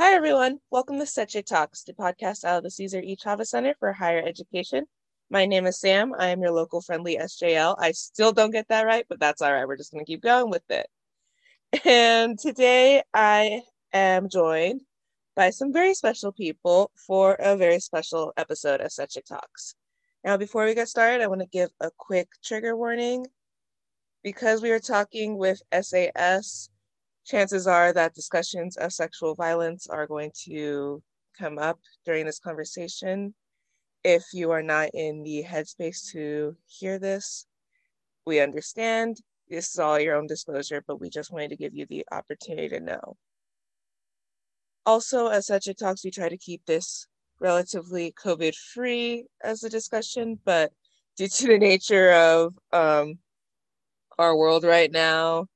Hi, everyone. Welcome to CECHE Talks, the podcast out of the Cesar E. Chavez Center for Higher Education. My name is Sam. I am your local friendly SJL. I still don't get that right, but that's all right. We're just going to keep going with it. And today I am joined by some very special people for a very special episode of CECHE Talks. Now, before we get started, I want to give a quick trigger warning. Because we are talking with SAS, chances are that discussions of sexual violence are going to come up during this conversation. If you are not in the headspace to hear this, we understand. This is all your own disclosure, but we just wanted to give you the opportunity to know. Also, as CECHE Talks, we try to keep this relatively COVID free as a discussion, but due to the nature of um, our world right now,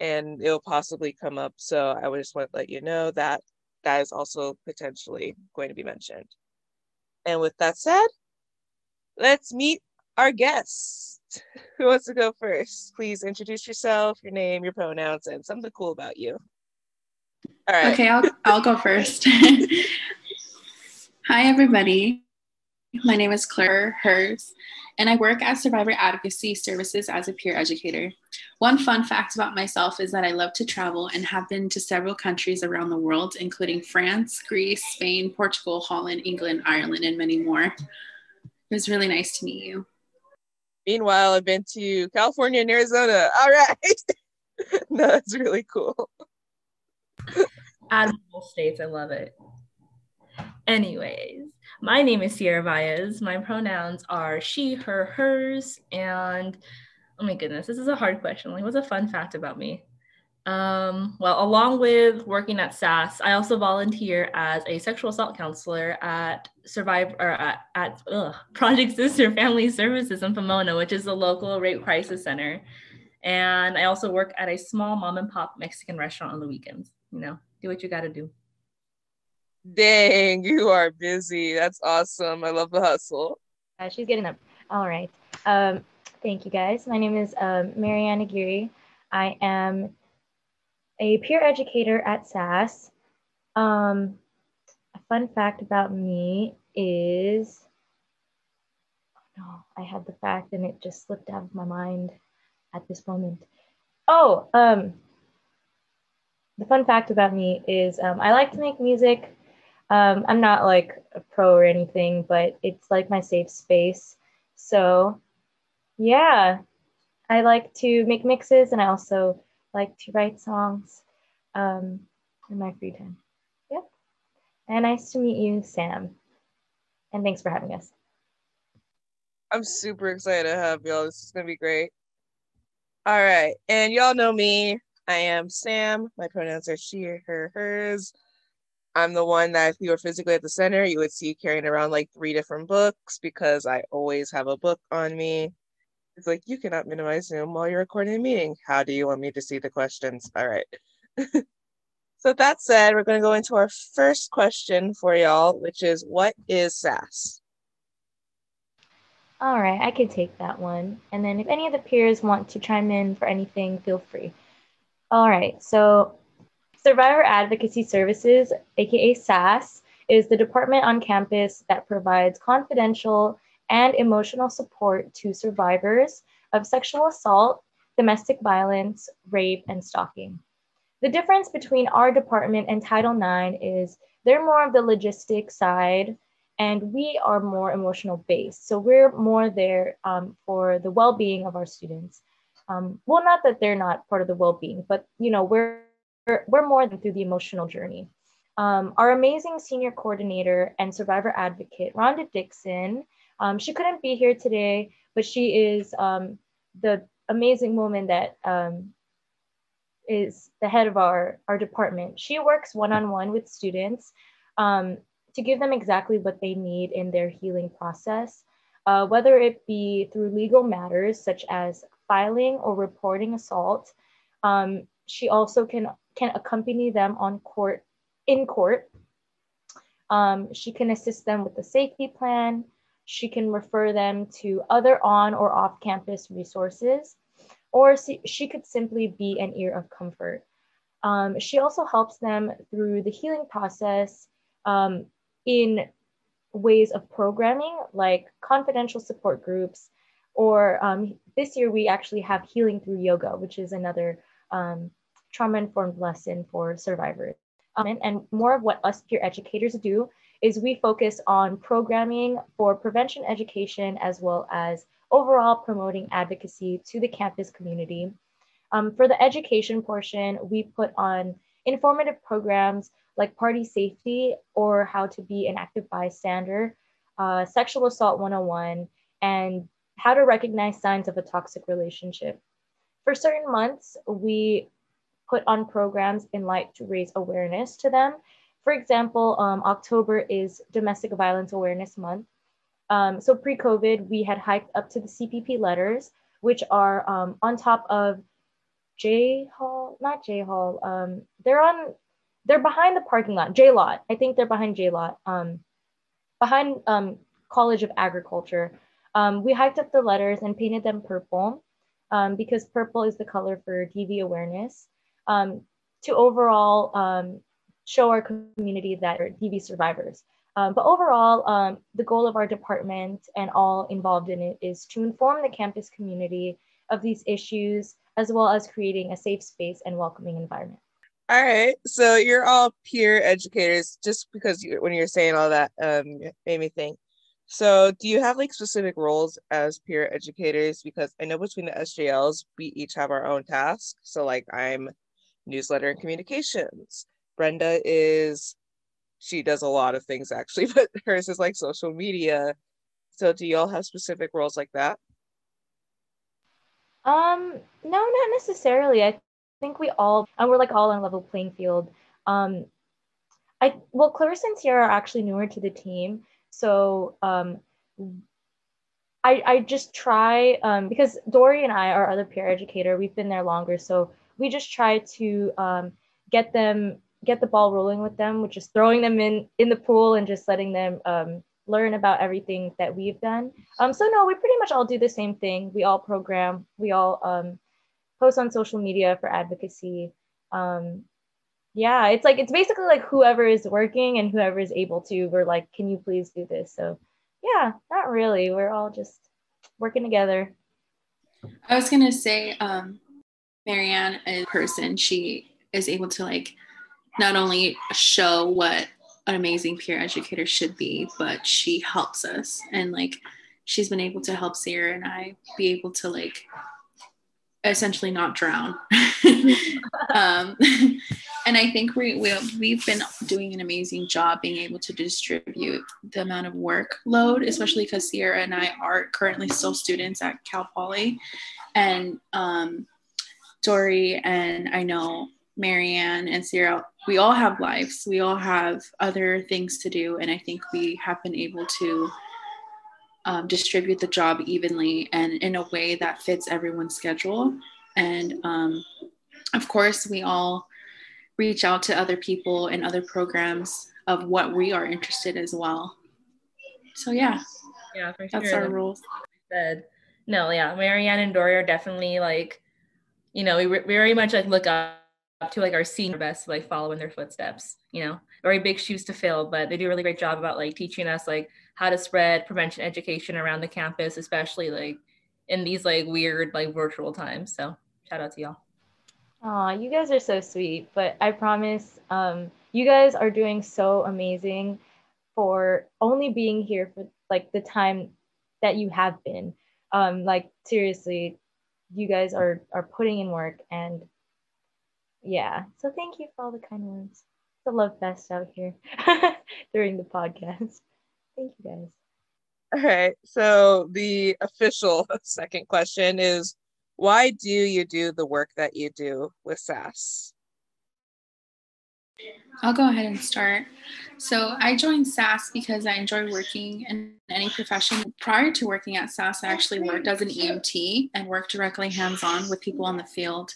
and it'll possibly come up. So I would just want to let you know that that is also potentially going to be mentioned. And with that said, let's meet our guests. Who wants to go first? Please introduce yourself, your name, your pronouns, and something cool about you. All right. Okay, I'll, I'll go first. Hi, everybody. My name is Claire Hers, and I work at Survivor Advocacy Services as a peer educator. One fun fact about myself is that I love to travel and have been to several countries around the world, including France, Greece, Spain, Portugal, Holland, England, Ireland, and many more. It was really nice to meet you. Meanwhile, I've been to California and Arizona. All right. no, that's really cool. Admirable states. I love it. Anyways, my name is Sierra Baez. My pronouns are she, her, hers, and oh my goodness, this is a hard question. Like, what's a fun fact about me? Um, well, along with working at SAS, I also volunteer as a sexual assault counselor at Survivor or at, at ugh, Project Sister Family Services in Pomona, which is a local rape crisis center. And I also work at a small mom and pop Mexican restaurant on the weekends. You know, do what you got to do. Dang, you are busy. That's awesome. I love the hustle. Uh, she's getting up. All right. Um, thank you, guys. My name is um, Mariana Aguirre. I am a peer educator at SAS. Um, a fun fact about me is, oh no, I had the fact and it just slipped out of my mind at this moment. Oh, um, the fun fact about me is um, I like to make music. Um, I'm not like a pro or anything, but it's like my safe space. So, yeah, I like to make mixes and I also like to write songs um, in my free time. Yep. And nice to meet you, Sam. And thanks for having us. I'm super excited to have y'all. This is going to be great. All right. And y'all know me. I am Sam. My pronouns are she, her, hers. I'm the one that if you were physically at the center, you would see carrying around like three different books because I always have a book on me. It's like you cannot minimize Zoom while you're recording a meeting. How do you want me to see the questions? All right. so that said, we're going to go into our first question for y'all, which is what is SAS? All right, I can take that one. And then if any of the peers want to chime in for anything, feel free. All right, so Survivor Advocacy Services, aka SAS, is the department on campus that provides confidential and emotional support to survivors of sexual assault, domestic violence, rape, and stalking. The difference between our department and Title IX is they're more of the logistic side, and we are more emotional based. So we're more there um, for the well being of our students. Um, well, not that they're not part of the well being, but you know, we're we're more than through the emotional journey. Um, our amazing senior coordinator and survivor advocate, Rhonda Dixon, um, she couldn't be here today, but she is um, the amazing woman that um, is the head of our, our department. She works one-on-one with students um, to give them exactly what they need in their healing process, uh, whether it be through legal matters such as filing or reporting assault. Um, she also can can accompany them on court in court. Um, she can assist them with the safety plan. She can refer them to other on or off campus resources, or she could simply be an ear of comfort. Um, she also helps them through the healing process um, in ways of programming, like confidential support groups, or um, this year we actually have healing through yoga, which is another um, trauma informed lesson for survivors. Um, and, and more of what us peer educators do is we focus on programming for prevention education as well as overall promoting advocacy to the campus community. Um, for the education portion, we put on informative programs like party safety or how to be an active bystander, uh, sexual assault 101, and how to recognize signs of a toxic relationship. For certain months, we put on programs in light to raise awareness to them. For example, um, October is Domestic Violence Awareness Month. Um, so pre-COVID, we had hiked up to the CPP letters, which are um, on top of J Hall, not J Hall. Um, they're on, they're behind the parking lot, J Lot. I think they're behind J Lot, um, behind um, College of Agriculture. We hiked up the letters and painted them purple because purple is the color for DV awareness um, to overall um, show our community that are DV survivors. Um, but overall, um, the goal of our department and all involved in it is to inform the campus community of these issues, as well as creating a safe space and welcoming environment. All right, so you're all peer educators. Just because you, when you're saying all that, um, made me think. So, do you have like specific roles as peer educators? Because I know between the SJLs, we each have our own tasks. So, like, I'm newsletter and communications. Brenda is she does a lot of things actually, but hers is like social media. So do y'all have specific roles like that? Um, no, not necessarily. I think we all and we're like all on level playing field. Um, I well, Clarissa and Sierra are actually newer to the team, so um, I I just try um because Dory and I, our other peer educator, we've been there longer, so we just try to um get them get the ball rolling with them, which is throwing them in in the pool and just letting them um, learn about everything that we've done. Um, so no, we pretty much all do the same thing. We all program. We all um, post on social media for advocacy. Um, yeah, it's like it's basically like whoever is working and whoever is able to. We're like, can you please do this? So yeah, not really. We're all just working together. I was gonna say, um, Marianne, a person, she is able to like not only show what an amazing peer educator should be, but she helps us. And like she's been able to help Sierra and I be able to like essentially not drown. um, and I think we, we, we've been doing an amazing job being able to distribute the amount of workload, especially because Sierra and I are currently still students at Cal Poly. And um, Dory and I know Marianne and Sarah, we all have lives. We all have other things to do. And I think we have been able to um, distribute the job evenly and in a way that fits everyone's schedule. And um, of course, we all reach out to other people and other programs of what we are interested as well. So yeah, yeah, for that's our rules. Said no, yeah, Marianne and Dory are definitely like, you know, we re- very much like look up to like our senior best like follow in their footsteps you know? Very big shoes to fill but they do a really great job about like teaching us like how to spread prevention education around the campus especially like in these like weird like virtual times so shout out to y'all. Aw, you guys are so sweet but i promise um you guys are doing so amazing for only being here for like the time that you have been. Um like seriously you guys are are putting in work and yeah. So thank you for all the kind words. The love fest out here during the podcast. Thank you guys. All right. So the official second question is why do you do the work that you do with SAS? I'll go ahead and start. So I joined SAS because I enjoy working in any profession. Prior to working at SAS, I actually worked as an EMT and worked directly hands on with people on the field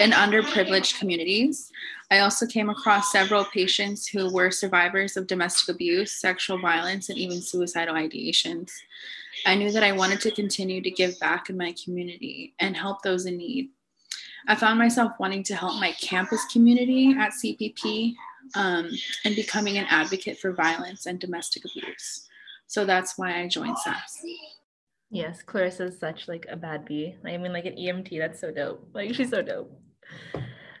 in underprivileged communities. I also came across several patients who were survivors of domestic abuse, sexual violence, and even suicidal ideations. I knew that I wanted to continue to give back in my community and help those in need. I found myself wanting to help my campus community at CPP um, and becoming an advocate for violence and domestic abuse. So that's why I joined SAS. Yes, Clarissa's such like a bad bee. I mean, like an EMT, that's so dope. Like she's so dope.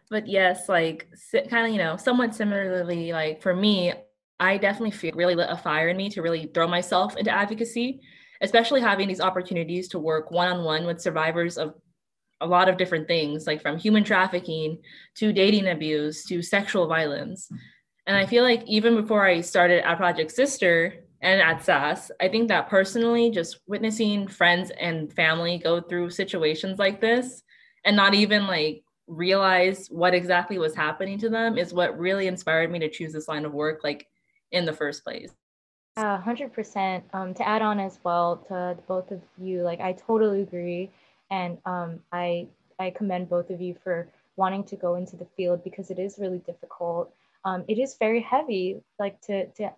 But yes, like kind of, you know, somewhat similarly, like for me, I definitely feel really lit a fire in me to really throw myself into advocacy, especially having these opportunities to work one on one with survivors of a lot of different things, like from human trafficking to dating abuse to sexual violence. And I feel like even before I started at Project Sister and at SAS, I think that personally, just witnessing friends and family go through situations like this and not even like realize what exactly was happening to them is what really inspired me to choose this line of work, like in the first place. Hundred percent. Um, to add on as well to both of you, like I totally agree and um, I I commend both of you for wanting to go into the field because it is really difficult. Um, it is very heavy, like to to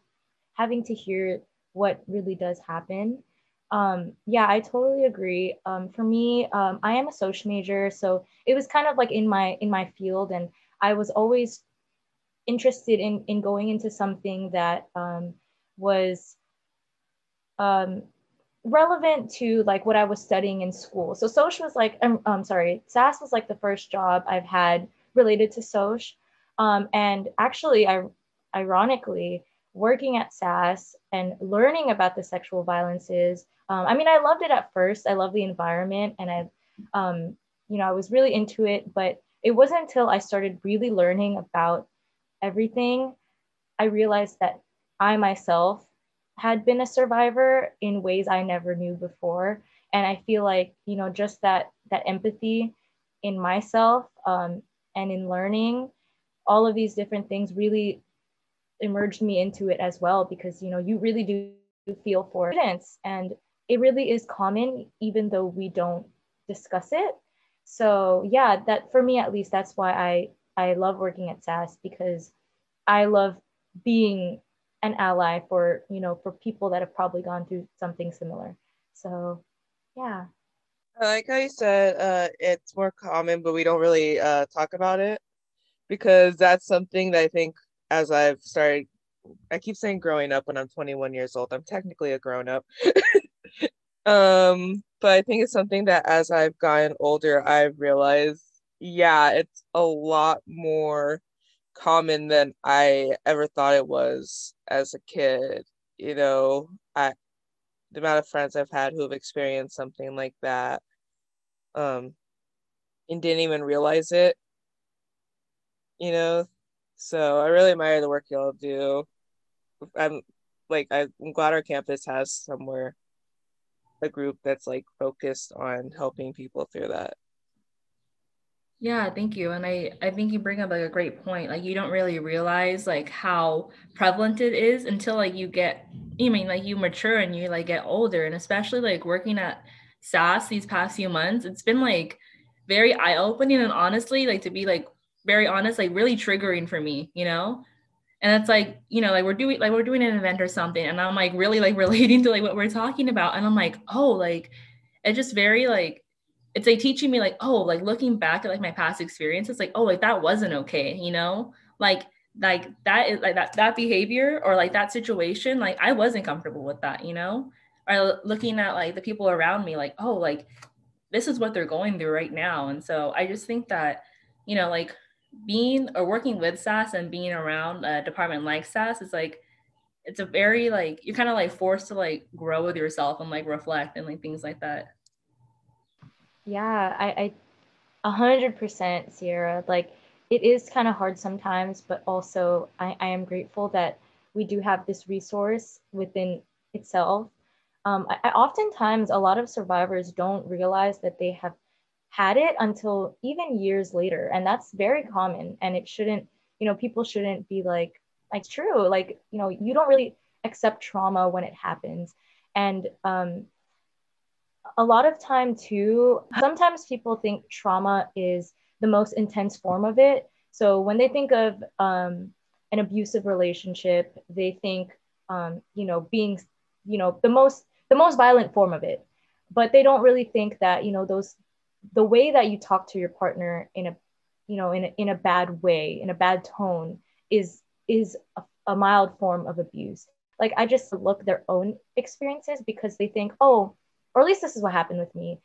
having to hear what really does happen. Um, yeah, I totally agree. Um, for me, um, I am a social major, so it was kind of like in my in my field, and I was always interested in in going into something that um, was um, relevant to like what I was studying in school. So Soch was like, I'm, um, I'm um, sorry, SAS was like the first job I've had related to Soch. Um, and actually, I, ironically, working at SAS and learning about the sexual violences. Um, I mean, I loved it at first. I love the environment and I, um, you know, I was really into it, but it wasn't until I started really learning about everything, I realized that I myself had been a survivor in ways I never knew before. And I feel like, you know, just that that empathy in myself um, and in learning all of these different things really emerged me into it as well because you know you really do feel for students and it really is common even though we don't discuss it so yeah that for me at least that's why i i love working at sas because i love being an ally for you know for people that have probably gone through something similar. So yeah. I like how you said uh, it's more common but we don't really uh, talk about it because that's something that i think as i've started i keep saying growing up when i'm 21 years old i'm technically a grown up um but i think it's something that as i've gotten older i've realized yeah it's a lot more common than I ever thought it was as a kid. You know, I the amount of friends I've had who have experienced something like that, um, and didn't even realize it. You know, so I really admire the work y'all do. I'm like I'm glad our campus has somewhere a group that's like focused on helping people through that. Yeah, thank you. And I, I think you bring up like a great point. Like you don't really realize like how prevalent it is until like you get you mean like you mature and you like get older. And especially like working at SAS these past few months, it's been like very eye-opening and honestly, like to be like very honest, like really triggering for me, you know? And it's like, you know, like we're doing like we're doing an event or something, and I'm like really like relating to like what we're talking about. And I'm like, oh, like it's just very like it's like teaching me like oh like looking back at like my past experience it's like oh like that wasn't okay you know? Like like that is like that that behavior or like that situation like i wasn't comfortable with that you know? Or looking at like the people around me like oh like this is what they're going through right now. And so i just think that you know like being or working with sas and being around a department like sas is like it's a very like you're kind of like forced to like grow with yourself and like reflect and like things like that yeah, I, a hundred percent, Sierra. Like it is kind of hard sometimes, but also I, I am grateful that we do have this resource within itself. Um, I, I, oftentimes a lot of survivors don't realize that they have had it until even years later, and that's very common. And it shouldn't, you know, people shouldn't be like, like true, like you know, you don't really accept trauma when it happens, and um, a lot of time too sometimes people think trauma is the most intense form of it. So when they think of um, an abusive relationship they think um, you know being you know the most the most violent form of it. But they don't really think that you know those the way that you talk to your partner in a you know in a, in a bad way in a bad tone is is a, a mild form of abuse. Like i just look their own experiences because they think oh or at least this is what happened with me.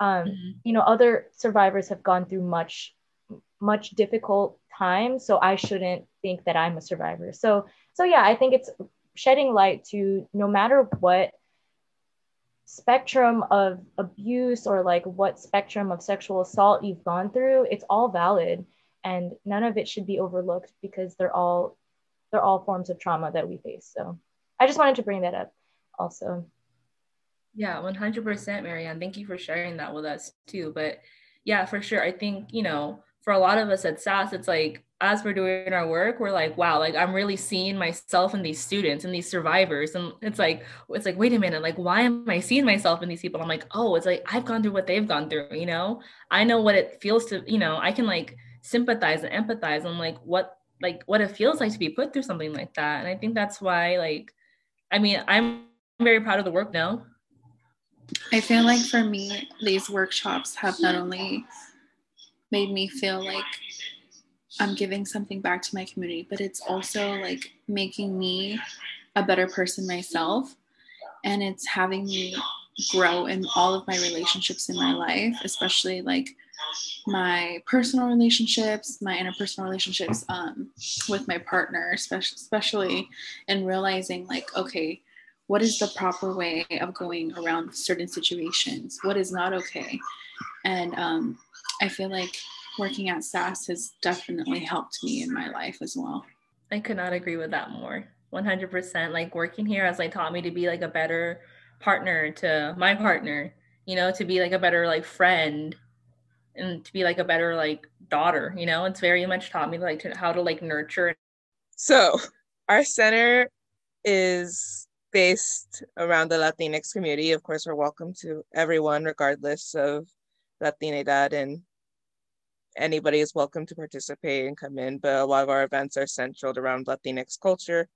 Um, mm-hmm. you know other survivors have gone through much much difficult times so i shouldn't think that i'm a survivor. So so yeah i think it's shedding light to no matter what spectrum of abuse or like what spectrum of sexual assault you've gone through it's all valid and none of it should be overlooked because they're all they're all forms of trauma that we face. So i just wanted to bring that up also yeah 100% marianne thank you for sharing that with us too but yeah for sure i think you know for a lot of us at SAS, it's like as we're doing our work, we're like, wow, like I'm really seeing myself in these students and these survivors. And it's like, it's like, wait a minute, like, why am I seeing myself in these people? I'm like, oh, it's like I've gone through what they've gone through, you know? I know what it feels to, you know, I can like sympathize and empathize on like what like what it feels like to be put through something like that. And I think that's why, like, I mean, I'm very proud of the work now. I feel like for me, these workshops have not only made me feel like I'm giving something back to my community, but it's also like making me a better person myself. And it's having me grow in all of my relationships in my life, especially like my personal relationships, my interpersonal relationships um, with my partner, especially, especially in realizing like, okay, what is the proper way of going around certain situations? What is not okay? And um, I feel like working at SAS has definitely helped me in my life as well. I could not agree with that more. 100%. Like working here has like taught me to be like a better partner to my partner, you know, to be like a better like friend and to be like a better like daughter, you know, it's very much taught me like to, how to like nurture. So our center is based around the Latinx community. Of course, we're welcome to everyone, regardless of Latinidad and anybody is welcome to participate and come in, but a lot of our events are centered around Latinx culture,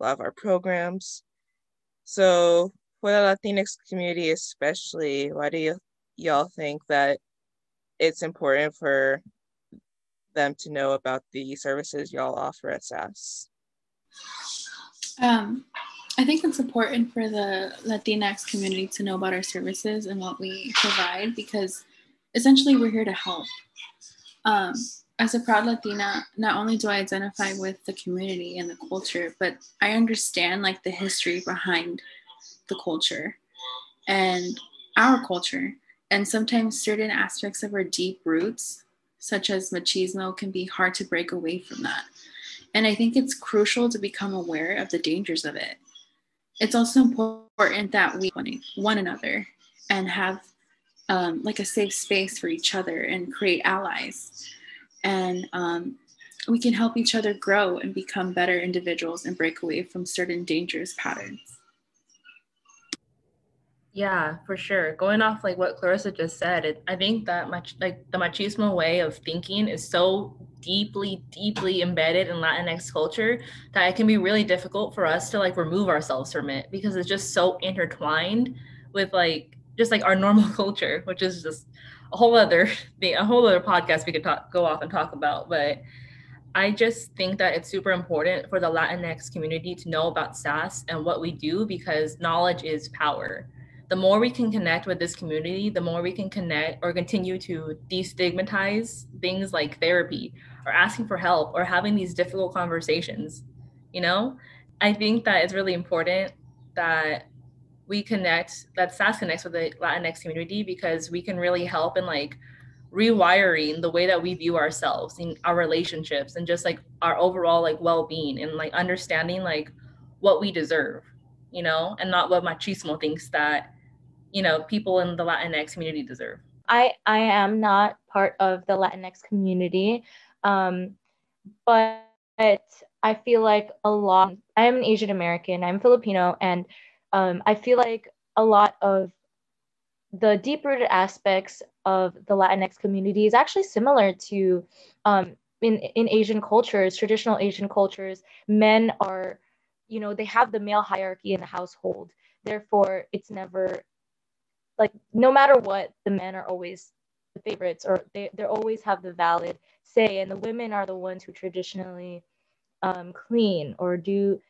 a lot of our programs. So for the Latinx community especially, why do you y'all think that it's important for them to know about the services y'all offer at SAS? Um, I think it's important for the Latinx community to know about our services and what we provide because essentially we're here to help. Um, as a proud Latina, not only do I identify with the community and the culture, but I understand like the history behind the culture and our culture. And sometimes certain aspects of our deep roots, such as machismo, can be hard to break away from that. And I think it's crucial to become aware of the dangers of it. It's also important that we one another and have um, like a safe space for each other and create allies. And um, we can help each other grow and become better individuals and break away from certain dangerous patterns. Yeah, for sure. Going off like what Clarissa just said, it, I think that much like the machismo way of thinking is so deeply, deeply embedded in Latinx culture that it can be really difficult for us to like remove ourselves from it because it's just so intertwined with like just like our normal culture, which is just a whole other thing, a whole other podcast we could talk, go off and talk about. But I just think that it's super important for the Latinx community to know about SAS and what we do because knowledge is power. The more we can connect with this community, the more we can connect or continue to destigmatize things like therapy or asking for help or having these difficult conversations. You know, I think that it's really important that we connect that SAS connects with the Latinx community because we can really help in like rewiring the way that we view ourselves in our relationships and just like our overall like well-being and like understanding like what we deserve, you know, and not what machismo thinks that, you know, people in the Latinx community deserve. I I am not part of the Latinx community, um, but I feel like a lot. I am an Asian American. I'm Filipino, and um, I feel like a lot of the deep rooted aspects of the Latinx community is actually similar to um, in, in Asian cultures, traditional Asian cultures, men are, you know, they have the male hierarchy in the household. Therefore, it's never like no matter what, the men are always the favorites or they, they always have the valid say and the women are the ones who traditionally um, clean or do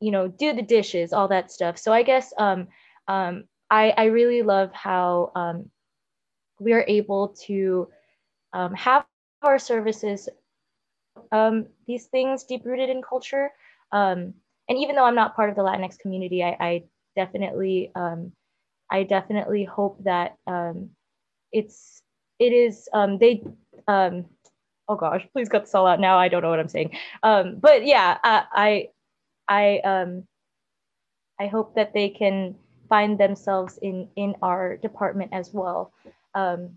you know do the dishes all that stuff so i guess um, um, I, I really love how um, we are able to um, have our services um, these things deep rooted in culture um, and even though i'm not part of the latinx community i, I definitely um, i definitely hope that um, it's it is um, they um, oh gosh please cut this all out now i don't know what i'm saying um, but yeah i i um, i hope that they can find themselves in in our department as well um,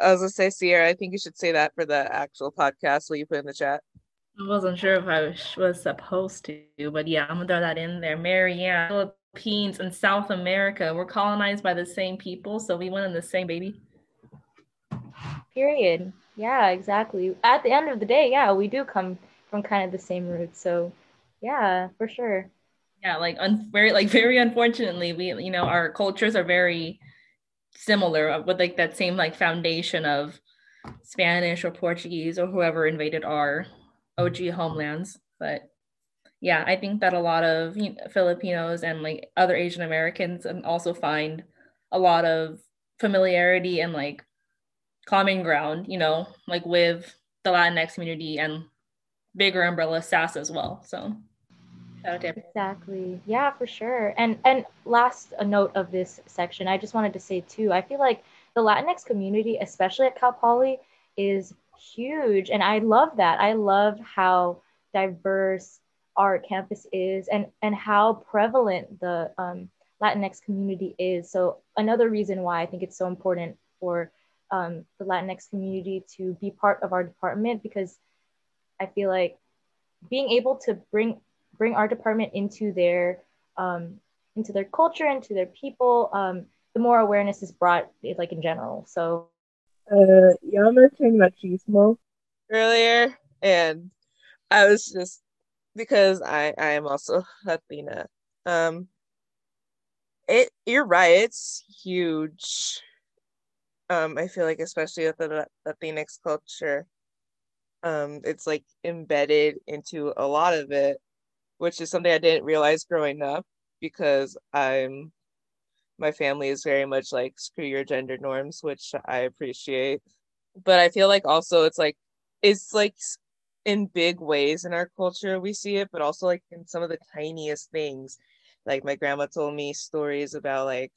I was gonna say, Sierra, I think you should say that for the actual podcast. Will you put in the chat? I wasn't sure if I was supposed to, but yeah, I'm gonna throw that in there. Marianne, Philippines and South America were colonized by the same people, so we went in the same baby. Period. Yeah, exactly. At the end of the day, yeah, we do come from kind of the same roots. So, yeah, for sure. Yeah, like un- very, like very unfortunately, we you know our cultures are very similar uh, with like that same like foundation of Spanish or Portuguese or whoever invaded our OG homelands. But yeah, I think that a lot of you know, Filipinos and like other Asian Americans um, also find a lot of familiarity and like common ground, you know, like with the Latinx community and bigger umbrella SAS as well. So exactly yeah for sure and and last a note of this section i just wanted to say too i feel like the latinx community especially at cal poly is huge and i love that i love how diverse our campus is and and how prevalent the um, latinx community is so another reason why i think it's so important for um, the Latinx community to be part of our department because I feel like being able to bring bring our department into their um, into their culture, into their people, um, the more awareness is brought, like in general. So, uh, y'all mentioned machismo earlier, and I was just because I I am also Latina. Um, it you're right, it's huge um i feel like especially with the latinx culture um it's like embedded into a lot of it which is something i didn't realize growing up because i'm my family is very much like screw your gender norms which i appreciate. But i feel like also it's like it's like in big ways in our culture we see it but also like in some of the tiniest things. Like my grandma told me stories about like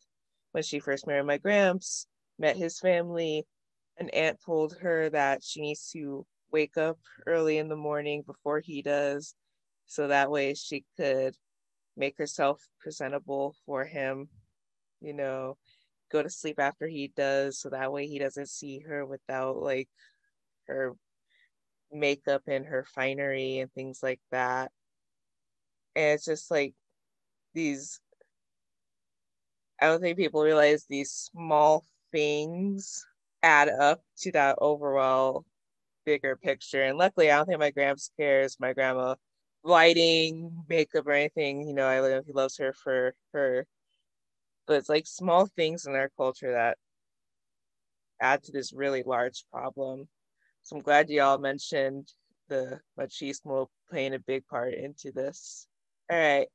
when she first married my gramps met his family, an aunt told her that she needs to wake up early in the morning before he does, so that way she could make herself presentable for him, you know, go to sleep after he does, so that way he doesn't see her without like her makeup and her finery and things like that. And it's just like these I don't think people realize these small things add up to that overall bigger picture. And luckily, I don't think my gramps cares. My grandma lighting, makeup, or anything. You know, I don't love he loves her for her. But it's like small things in our culture that add to this really large problem. So I'm glad you all mentioned the machismo playing a big part into this. All right.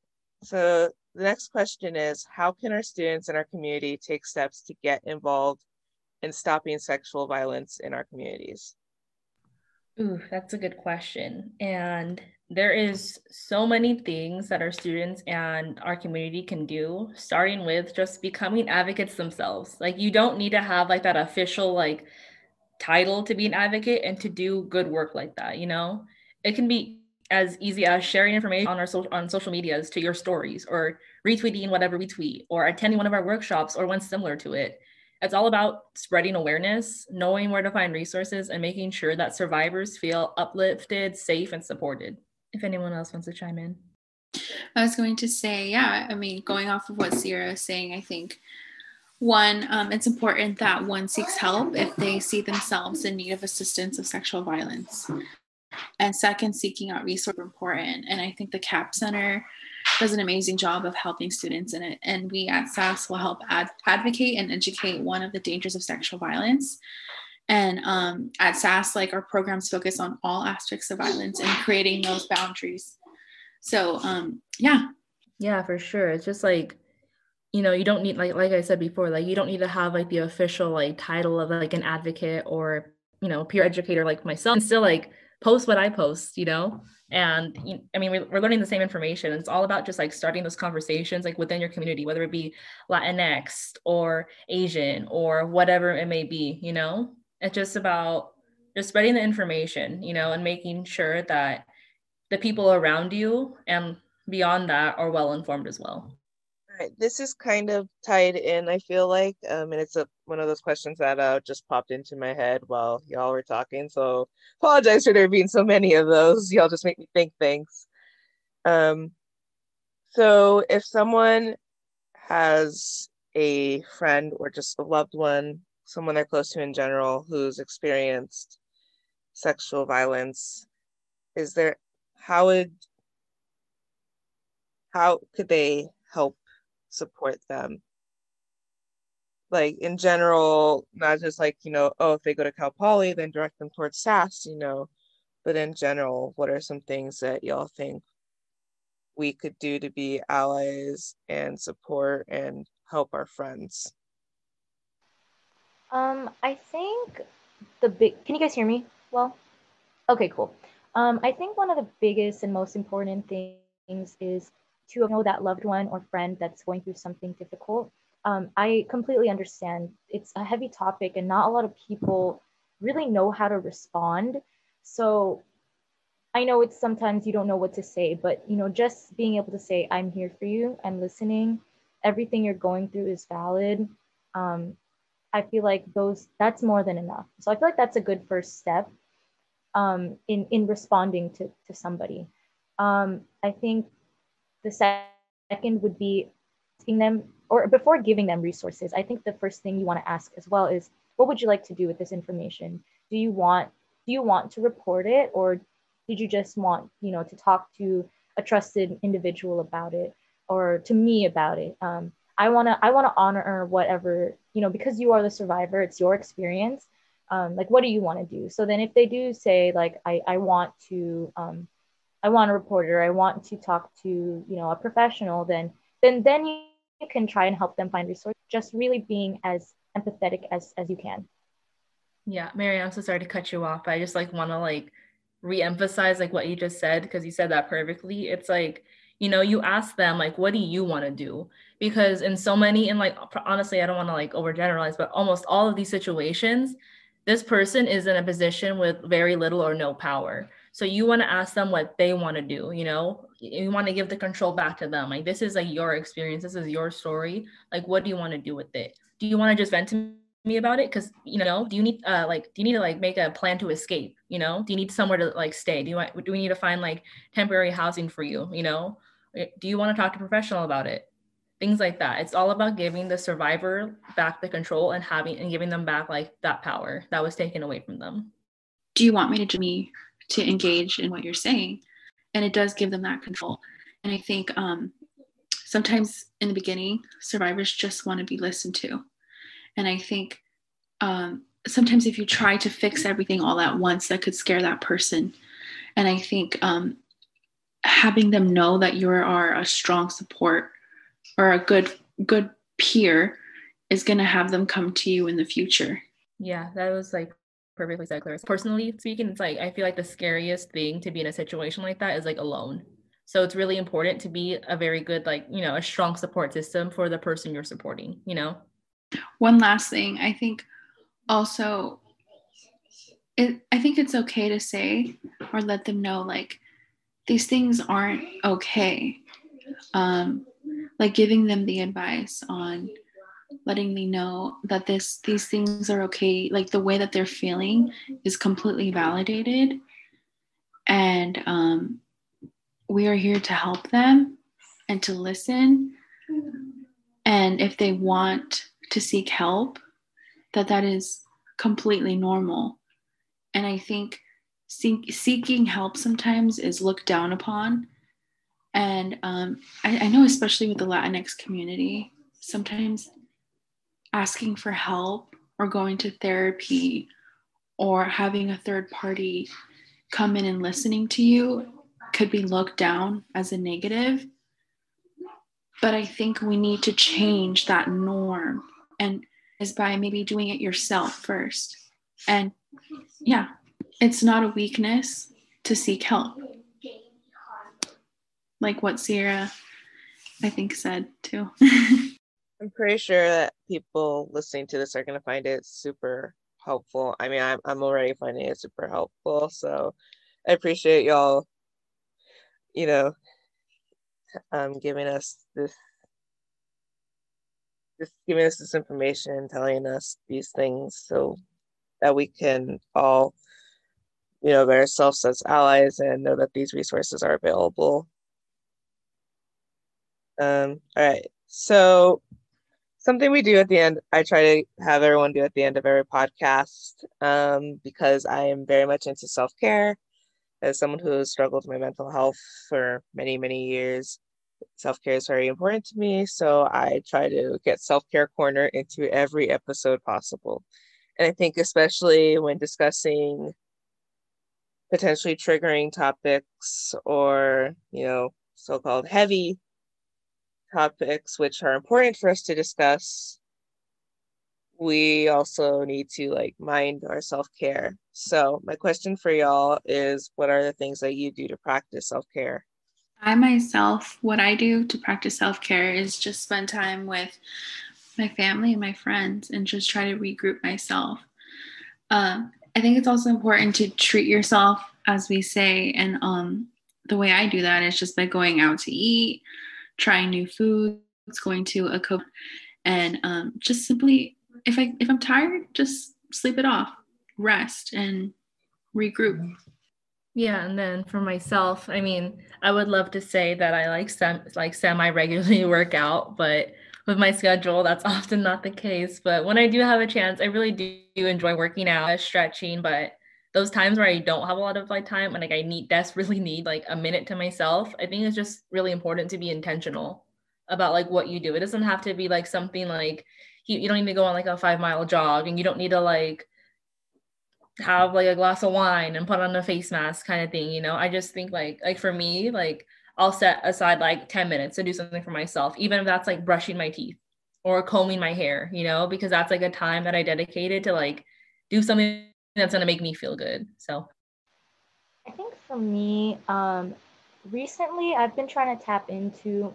So the next question is How can our students in our community take steps to get involved in stopping sexual violence in our communities? Ooh, that's a good question. And there is so many things that our students and our community can do, starting with just becoming advocates themselves. Like you don't need to have like that official like title to be an advocate and to do good work like that, you know? It can be as easy as sharing information on our so- on social medias to your stories or retweeting whatever we tweet or attending one of our workshops or one similar to it. It's all about spreading awareness, knowing where to find resources, and making sure that survivors feel uplifted, safe, and supported. If anyone else wants to chime in. I was going to say, yeah, I mean, going off of what Sierra is saying, I think one, um, it's important that one seeks help if they see themselves in need of assistance of sexual violence. And second seeking out resources are important. And i think the cap center does an amazing job of helping students in it. And we at sas will help ad- advocate and educate one of the dangers of sexual violence And um, at SAS, like our programs focus on all aspects of violence and creating those boundaries. So um, yeah. Yeah, for sure. It's just like, you know, you don't need like like I said before, like you don't need to have like the official like title of like an advocate or you know peer educator like myself. And still like post what I post, you know. And I mean, we're, we're learning the same information. It's all about just like starting those conversations like within your community, whether it be Latinx or Asian or whatever it may be, you know. It's just about just spreading the information, you know, and making sure that the people around you and beyond that are well informed as well. All right, this is kind of tied in, I feel like, um, and it's a, one of those questions that uh, just popped into my head while y'all were talking. So apologize for there being so many of those. Y'all just make me think things. Um, so if someone has a friend or just a loved one someone they're close to in general who's experienced sexual violence is there how would how could they help support them? Like in general not just like you know oh if they go to cal poly then direct them towards sas you know but in general what are some things that y'all think we could do to be allies and support and help our friends um, I think the big. Can you guys hear me? Well, okay, cool. Um, I think one of the biggest and most important things is to know that loved one or friend that's going through something difficult. Um, I completely understand it's a heavy topic, and not a lot of people really know how to respond. So I know it's sometimes you don't know what to say, but you know, just being able to say, "I'm here for you. I'm listening. Everything you're going through is valid." Um, I feel like those that's more than enough. So I feel like that's a good first step um, in in responding to to somebody. Um, I think the second would be asking them or before giving them resources. I think the first thing you want to ask as well is what would you like to do with this information? Do you want do you want to report it or did you just want you know to talk to a trusted individual about it or to me about it? Um, I want to I want to honor whatever you know because you are the survivor. It's your experience. Um, like, what do you want to do? So then, if they do say like, I I want to um, I want a reporter, I want to talk to you know a professional, then then then you, can try and help them find resources. Just really being as empathetic as as you can. Yeah, Mary, I'm so sorry to cut you off. I just like want to like re-emphasize like what you just said because you said that perfectly. It's like you know you ask them like what do you want to do? Because in so many and like honestly i don't want to like overgeneralize but almost all of these situations this person is in a position with very little or no power. So you want to ask them what they want to do you know? You want to give the control back to them like this is like your experience. This is your story. Like what do you want to do with it? Do you want to just vent to me about it? Because you know do you need uh like do you need to like make a plan to escape you know? Do you need somewhere to like stay? Do you want do we need to find like temporary housing for you you know do you want to talk to a professional about it? Things like that. It's all about giving the survivor back the control and having and giving them back like that power that was taken away from them. Do you want me to me to engage in what you're saying? And it does give them that control. And i think um, sometimes in the beginning survivors just want to be listened to. And i think um, sometimes if you try to fix everything all at once that could scare that person. And i think um, having them know that you are a strong support or a good good peer is going to have them come to you in the future. Yeah that was like perfectly said Claire. personally speaking it's like i feel like the scariest thing to be in a situation like that is like alone. So it's really important to be a very good like you know a strong support system for the person you're supporting you know? One last thing i think also it, i think it's okay to say or let them know like these things aren't okay. Um, like giving them the advice on letting me know that this these things are okay like the way that they're feeling is completely validated. And um, we are here to help them and to listen. And if they want to seek help that that is completely normal. And i think seek, seeking help sometimes is looked down upon. And um, I, I know, especially with the Latinx community, sometimes asking for help or going to therapy or having a third party come in and listening to you could be looked down as a negative. But I think we need to change that norm and is by maybe doing it yourself first. And yeah, it's not a weakness to seek help. Like what Sierra, I think, said too. I'm pretty sure that people listening to this are going to find it super helpful. I mean, I'm, I'm already finding it super helpful. So I appreciate y'all, you know, um, giving us this, just giving us this information, telling us these things so that we can all, you know, bear ourselves as allies and know that these resources are available. Um, all right. So something we do at the end i try to have everyone do at the end of every podcast um, because i am very much into self-care as someone who has struggled with my mental health for many many years self-care is very important to me so i try to get self-care corner into every episode possible and i think especially when discussing potentially triggering topics or you know so-called heavy topics which are important for us to discuss. We also need to like mind our self-care. So my question for y'all is what are the things that you do to practice self-care? I myself what i do to practice self-care is just spend time with my family and my friends and just try to regroup myself. Um, i think it's also important to treat yourself as we say and um, the way i do that is just by going out to eat trying new foods, going to a co and um, just simply if I if I'm tired, just sleep it off, rest and regroup. Yeah, and then for myself, I mean, I would love to say that I like sem- like semi regularly work out, but with my schedule, that's often not the case. But when I do have a chance, I really do enjoy working out, stretching. But those times where I don't have a lot of like time and like I need desperately need like a minute to myself, I think it's just really important to be intentional about like what you do. It doesn't have to be like something like you, you don't need to go on like a five mile jog and you don't need to like have like a glass of wine and put on a face mask kind of thing, you know. I just think like like for me, like I'll set aside like 10 minutes to do something for myself, even if that's like brushing my teeth or combing my hair, you know, because that's like a time that I dedicated to like do something that's going to make me feel good. So I think for me, um, recently I've been trying to tap into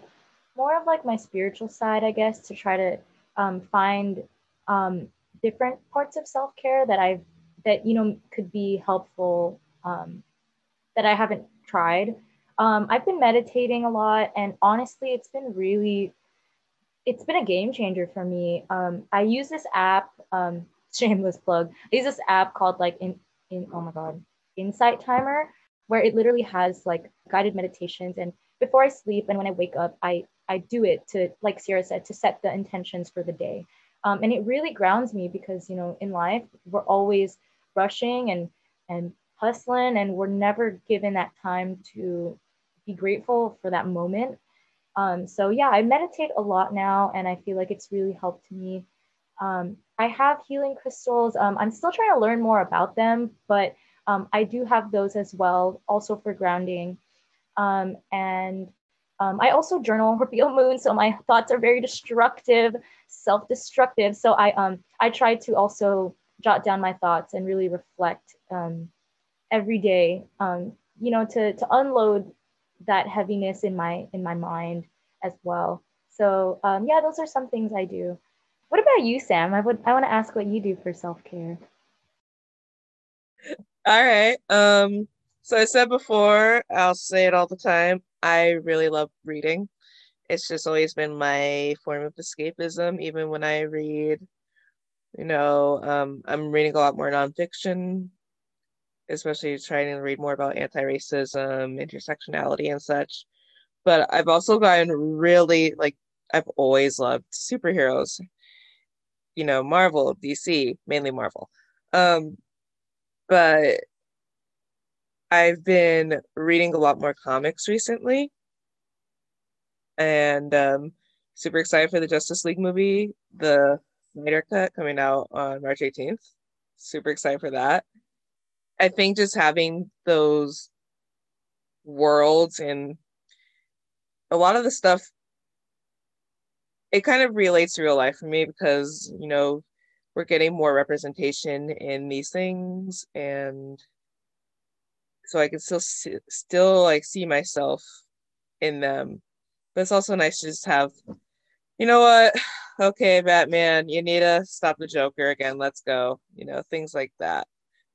more of like my spiritual side, I guess, to try to um, find um, different parts of self care that I've that you know could be helpful um, that I haven't tried. Um, I've been meditating a lot, and honestly, it's been really, it's been a game changer for me. Um, I use this app. Um, shameless plug. I use this app called like in in oh my god, Insight Timer, where it literally has like guided meditations. And before I sleep and when I wake up, I I do it to like Sierra said to set the intentions for the day. Um, and it really grounds me because you know in life we're always rushing and and hustling and we're never given that time to be grateful for that moment um, so yeah i meditate a lot now and i feel like it's really helped me um, I have healing crystals. Um, I'm still trying to learn more about them, but um, I do have those as well, also for grounding. Um, and um, I also journal Scorpio moon, so my thoughts are very destructive, self-destructive. So I um I try to also jot down my thoughts and really reflect um, every day. Um, you know, to to unload that heaviness in my in my mind as well. So um, yeah, those are some things I do. What about you, Sam? I would I want to ask what you do for self-care. All right. Um so I said before, I'll say it all the time. I really love reading. It's just always been my form of escapism, even when I read, you know, um, I'm reading a lot more nonfiction, especially trying to read more about anti-racism, intersectionality and such. But I've also gotten really like I've always loved superheroes you know, Marvel, DC, mainly Marvel. Um, but I've been reading a lot more comics recently. And um, super excited for the Justice League movie, the Snyder Cut coming out on March 18th. super excited for that. I think just having those worlds and a lot of the stuff it kind of relates to real life for me because you know we're getting more representation in these things. And so i can still see, still like see myself in them. But it's also nice to just have you know what? Okay batman you need to stop the joker again. Let's go. You know things like that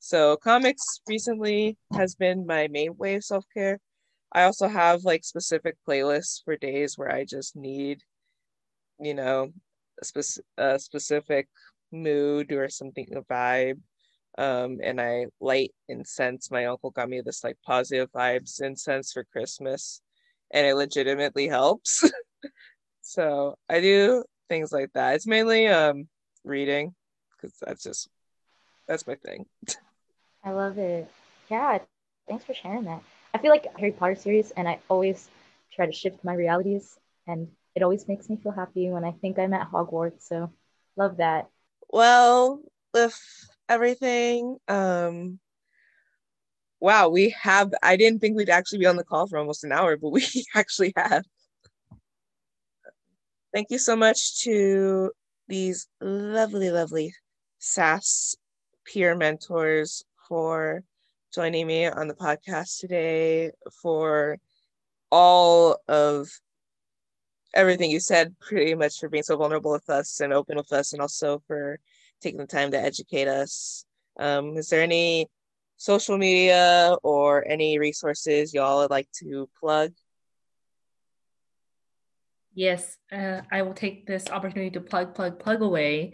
so comics recently has been my main way of self-care. I also have like specific playlists for days where i just need you know a, spec- a specific mood or something a vibe. Um and i light incense. My uncle got me this like positive vibes incense for christmas and it legitimately helps. So i do things like that. It's mainly um reading because that's just that's my thing I love it. Yeah, thanks for sharing that. I feel like Harry Potter series, and I always try to shift my realities, and it always makes me feel happy when I think I'm at Hogwarts. So, love that. well with everything um wow we have i didn't think we'd actually be on the call for almost an hour but we actually have thank you so much to these lovely lovely sas peer mentors for joining me on the podcast today for all of everything you said pretty much for being so vulnerable with us and open with us and also for taking the time to educate us um, is there any social media or any resources y'all would like to plug Yes, uh, I will take this opportunity to plug, plug, plug away.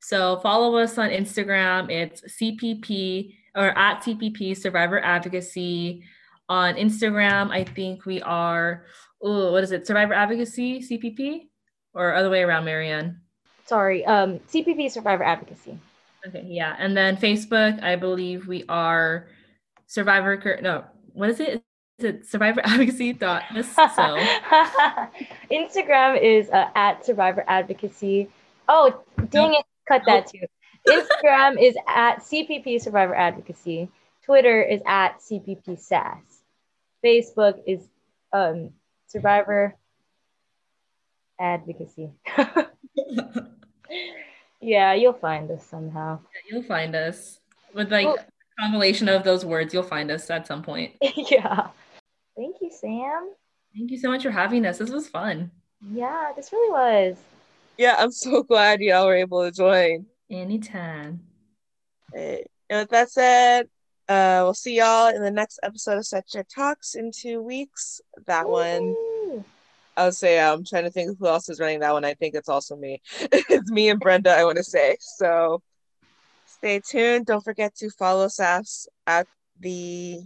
So follow us on Instagram. It's CPP or at CPP Survivor Advocacy. On Instagram, I think we are, oh, what is it? Survivor Advocacy, CPP? Or other way around, Marianne? Sorry, um, CPP Survivor Advocacy. Okay, yeah. And then Facebook, I believe we are Survivor, Cur- no, what is it? Is it Survivor Advocacy dot so Instagram is uh, at Survivor Advocacy. Oh, dang it, cut that too. Instagram is at CPP Survivor Advocacy. Twitter is at CPP SAS. Facebook is um, Survivor Advocacy. yeah, you'll find us somehow. you'll find us with like Oh. a combination of those words. You'll find us at some point. yeah. Thank you, Sam. Thank you so much for having us. This was fun. Yeah, this really was. Yeah i'm so glad y'all were able to join Anytime. Right. And with that said, uh, we'll see y'all in the next episode of Such Your Talks in two weeks. That one, I would say, I'm trying to think who else is running that one. I think it's also me. it's me and Brenda, I want to say. So stay tuned. Don't forget to follow SAS at the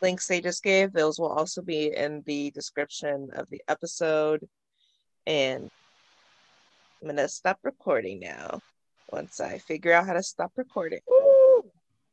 links they just gave. Those will also be in the description of the episode. And I'm going to stop recording now once I figure out how to stop recording.